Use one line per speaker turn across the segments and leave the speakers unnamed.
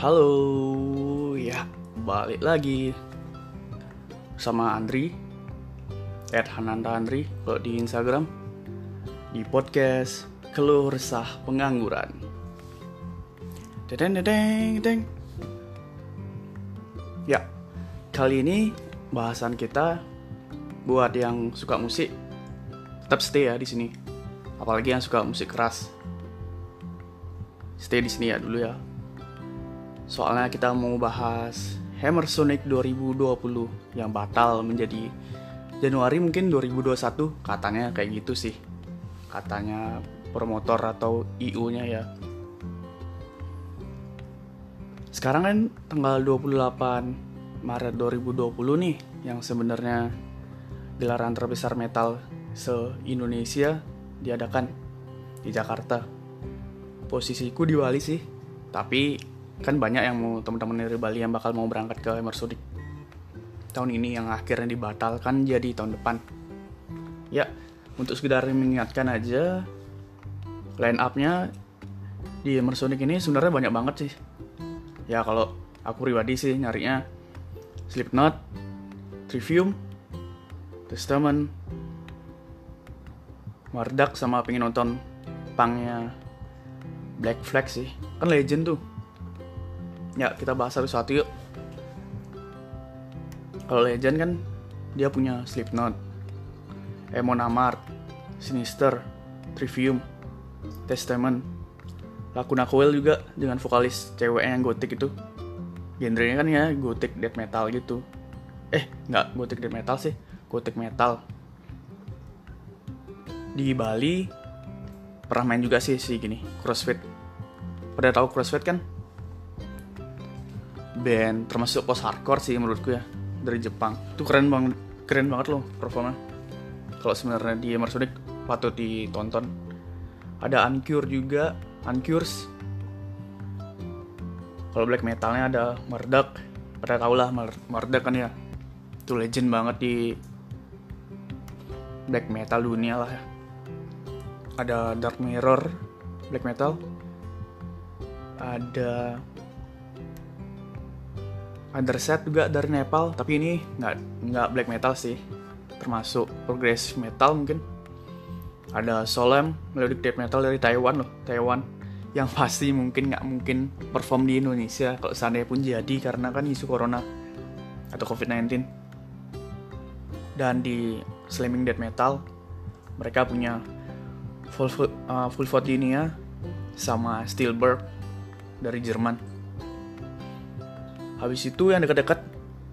Halo, ya balik lagi sama Andri, at Hananta Andri kalau di Instagram, di podcast Keluh Resah Pengangguran. Dedeng, dedeng, dedeng. Ya, kali ini bahasan kita buat yang suka musik tetap stay ya di sini. Apalagi yang suka musik keras. Stay di sini ya dulu ya. Soalnya kita mau bahas Hammer Sonic 2020 yang batal menjadi Januari mungkin 2021 katanya kayak gitu sih. Katanya promotor atau IU-nya ya. Sekarang kan tanggal 28 Maret 2020 nih yang sebenarnya gelaran terbesar metal se-Indonesia diadakan di Jakarta. Posisiku di Bali sih, tapi kan banyak yang mau teman-teman dari Bali yang bakal mau berangkat ke Emersodik tahun ini yang akhirnya dibatalkan jadi tahun depan. Ya untuk sekedar mengingatkan aja line up-nya di Emersonic ini sebenarnya banyak banget sih. Ya kalau aku pribadi sih nyarinya Slipknot, Trivium, Testament, Mardak sama pengen nonton pangnya Black Flag sih. Kan legend tuh ya kita bahas satu-satu yuk. Kalau Legend kan dia punya Slipknot Emon Amart Sinister Trivium Testament Lacuna Coil juga dengan vokalis cewek yang gotik itu. Genrenya kan ya gotik death metal gitu. Eh nggak gotik death metal sih gotik metal. Di Bali pernah main juga sih si gini CrossFit. Pada tahu CrossFit kan band termasuk post hardcore sih menurutku ya dari Jepang. Itu keren banget keren banget loh performa kalau sebenarnya di Emersonic patut ditonton. Ada Uncure juga Uncures. Kalau black metalnya ada Murdoch pada tau lah Murdoch kan ya. Itu legend banget di black metal dunia lah ya. Ada Dark Mirror black metal. Ada Underset juga dari Nepal tapi ini nggak nggak black metal sih. Termasuk progressive metal mungkin. Ada Solemn melodic death metal dari Taiwan loh Taiwan. Yang pasti mungkin nggak mungkin perform di Indonesia kalau seandainya pun jadi karena kan isu corona atau COVID-19 dan di slamming death metal mereka punya full uh, full Dinia sama Steelberg dari Jerman habis itu yang dekat-dekat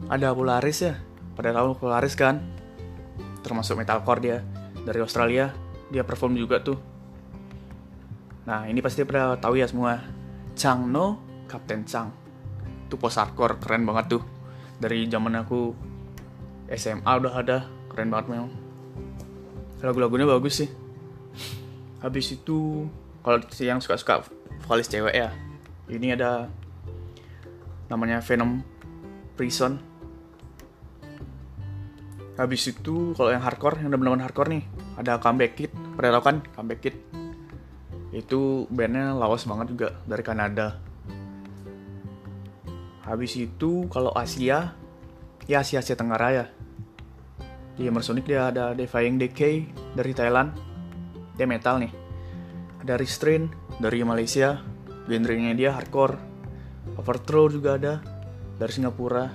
ada Polaris ya. Pada tahu Polaris kan? Termasuk metalcore dia dari Australia. Dia perform juga tuh. Nah ini pasti pada tahu ya semua. Chang No Captain Chang. Itu post hardcore keren banget tuh. Dari zaman aku SMA udah ada keren banget memang. Lagu-lagunya bagus sih. Habis itu kalau yang suka-suka vokalis cewek ya ini ada namanya Venom Prison. Habis itu kalau yang hardcore yang benar-benar hardcore nih ada Comeback Kid. Pada tau kan Comeback Kid? Itu bandnya lawas banget juga dari Kanada. Habis itu kalau Asia ya Asia Asia Tenggara ya. Di Emersonic dia ada Defying Decay dari Thailand. Dia metal nih. Ada Restrain dari Malaysia. Genrenya dia hardcore Overthrow juga ada. Dari Singapura.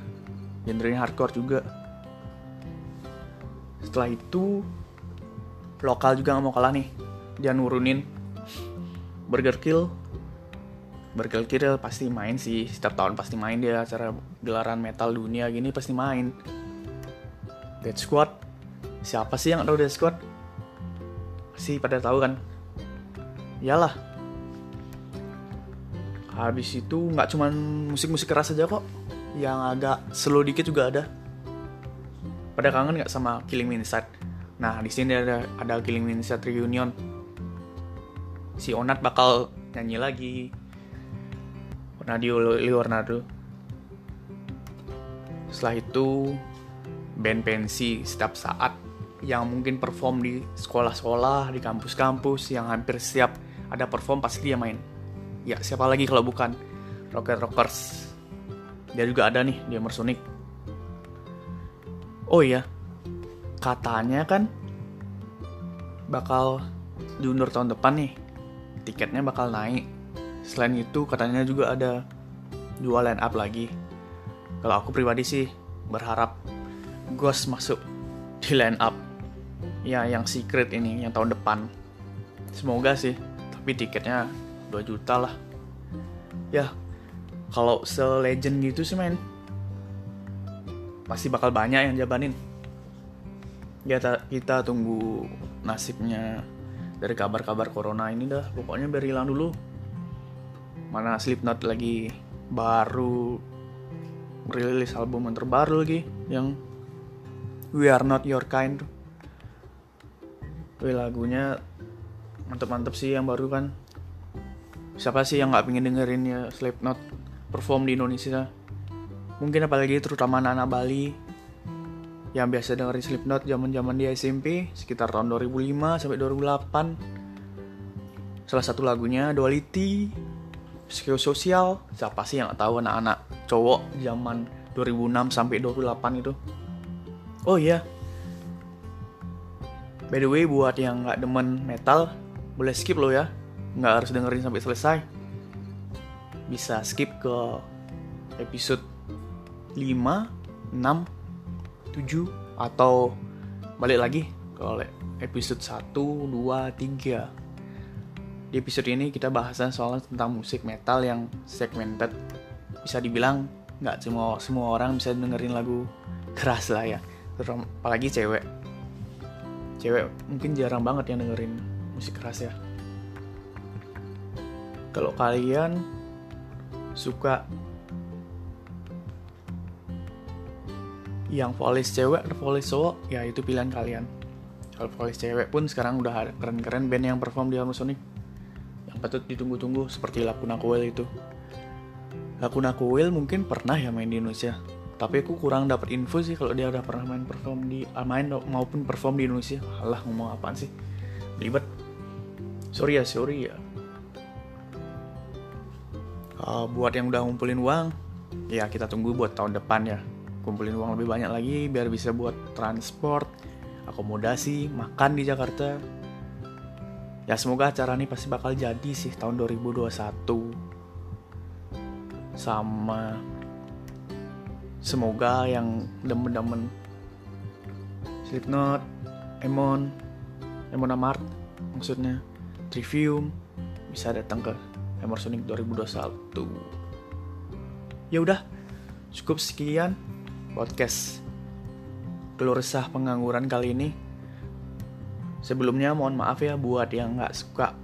Genrenya hardcore juga. Setelah itu lokal juga nggak mau kalah nih. Dia nurunin. Burger Kill. Burger Kill pasti main sih. Setiap tahun pasti main dia. Acara gelaran metal dunia gini pasti main. Dead Squad. Siapa sih yang tahu Dead Squad? Sih pada tahu kan? Iyalah habis itu nggak cuman musik-musik keras aja kok. Yang agak slow dikit juga ada. Pada kangen nggak sama Killing Me Inside? Nah di sini ada ada Killing Me Inside reunion. Si Onat bakal nyanyi lagi. Nadio Leonardo. Setelah itu band pensi setiap saat yang mungkin perform di sekolah-sekolah di kampus-kampus yang hampir setiap ada perform pasti dia main ya siapa lagi kalau bukan Rocket Rockers? Dia juga ada nih di Emersonic oh iya katanya kan bakal diundur tahun depan nih tiketnya bakal naik. Selain itu katanya juga ada dua line up lagi. Kalau aku pribadi sih berharap Ghost masuk di line up. Ya yang secret ini yang tahun depan. Semoga sih tapi tiketnya 2 juta lah. Ya kalau se-legend gitu sih men. Pasti bakal banyak yang jabanin. Ya kita tunggu nasibnya dari kabar-kabar corona ini dah. Pokoknya biar hilang dulu. Mana Slipknot lagi baru rilis album yang terbaru lagi yang We Are Not Your Kind Wih lagunya mantep-mantep sih yang baru kan siapa sih yang nggak pengen dengerin ya Slipknot perform di Indonesia? Mungkin apalagi terutama anak-anak Bali yang biasa dengerin Slipknot zaman-zaman di SMP sekitar tahun 2005 sampai 2008 salah satu lagunya Duality Sosial siapa sih yang gak tahu anak-anak cowok zaman 2006 sampai 2008 itu? Oh iya. By the way buat yang nggak demen metal boleh skip lo ya nggak harus dengerin sampai selesai bisa skip ke episode 5 6 7 atau balik lagi ke episode 1, 2, 3 di episode ini kita bahasan soal tentang musik metal yang segmented. Bisa dibilang nggak semua semua orang bisa dengerin lagu keras lah ya apalagi cewek. Cewek mungkin jarang banget yang dengerin musik keras ya kalau kalian suka yang vokalis cewek atau vokalis cowok ya itu pilihan kalian. Kalau vokalis cewek pun sekarang udah keren-keren band yang perform di Harmonic yang patut ditunggu-tunggu seperti Lakuna Coil itu. Lakuna Coil mungkin pernah ya main di Indonesia tapi aku kurang dapat info sih kalau dia udah pernah main perform di uh, main maupun perform di Indonesia. Alah ngomong apaan sih? Ribet. Sorry ya sorry ya uh, buat yang udah ngumpulin uang ya kita tunggu buat tahun depan ya. Kumpulin uang lebih banyak lagi biar bisa buat transport akomodasi makan di Jakarta. Ya semoga acara ini pasti bakal jadi sih tahun 2021 sama semoga yang demen-demen Slipknot, Emon, Emon Amart maksudnya Trivium bisa datang ke Emersonic 2021 ya udah cukup sekian podcast keluh resah pengangguran kali ini. Sebelumnya mohon maaf ya buat yang nggak suka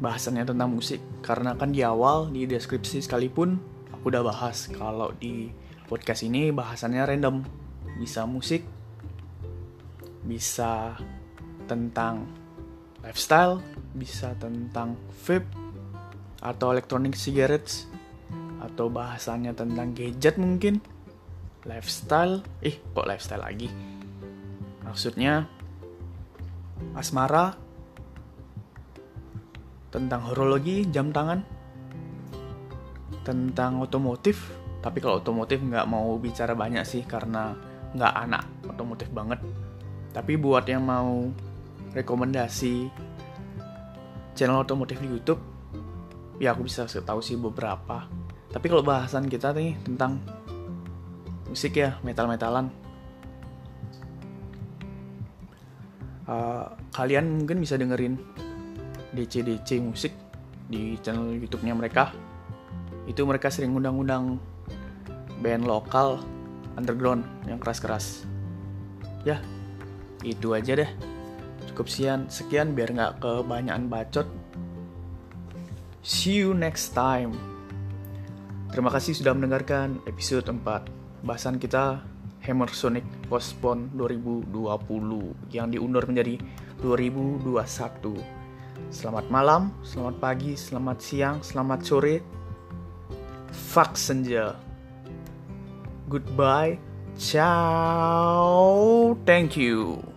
bahasannya tentang musik karena kan di awal di deskripsi sekalipun aku udah bahas kalau di podcast ini bahasannya random bisa musik bisa tentang lifestyle bisa tentang vape atau electronic cigarettes atau bahasannya tentang gadget mungkin. Lifestyle. Eh kok lifestyle lagi? Maksudnya asmara. Tentang horologi jam tangan. Tentang otomotif. Tapi kalau otomotif nggak mau bicara banyak sih karena nggak anak otomotif banget. Tapi buat yang mau rekomendasi channel otomotif di YouTube ya aku bisa tahu sih beberapa. Tapi kalau bahasan kita nih tentang musik ya metal-metalan. Uh, kalian mungkin bisa dengerin DC-DC musik di channel YouTube-nya mereka. Itu mereka sering undang-undang band lokal underground yang keras-keras. Ya itu aja deh. Cukup sekian sekian biar nggak kebanyakan bacot see you next time terima kasih sudah mendengarkan episode 4 bahasan kita Hammer Sonic Postpone 2020 yang diundur menjadi 2021. Selamat malam, selamat pagi, selamat siang, selamat sore. Fuck senja. Goodbye. Ciao. Thank you.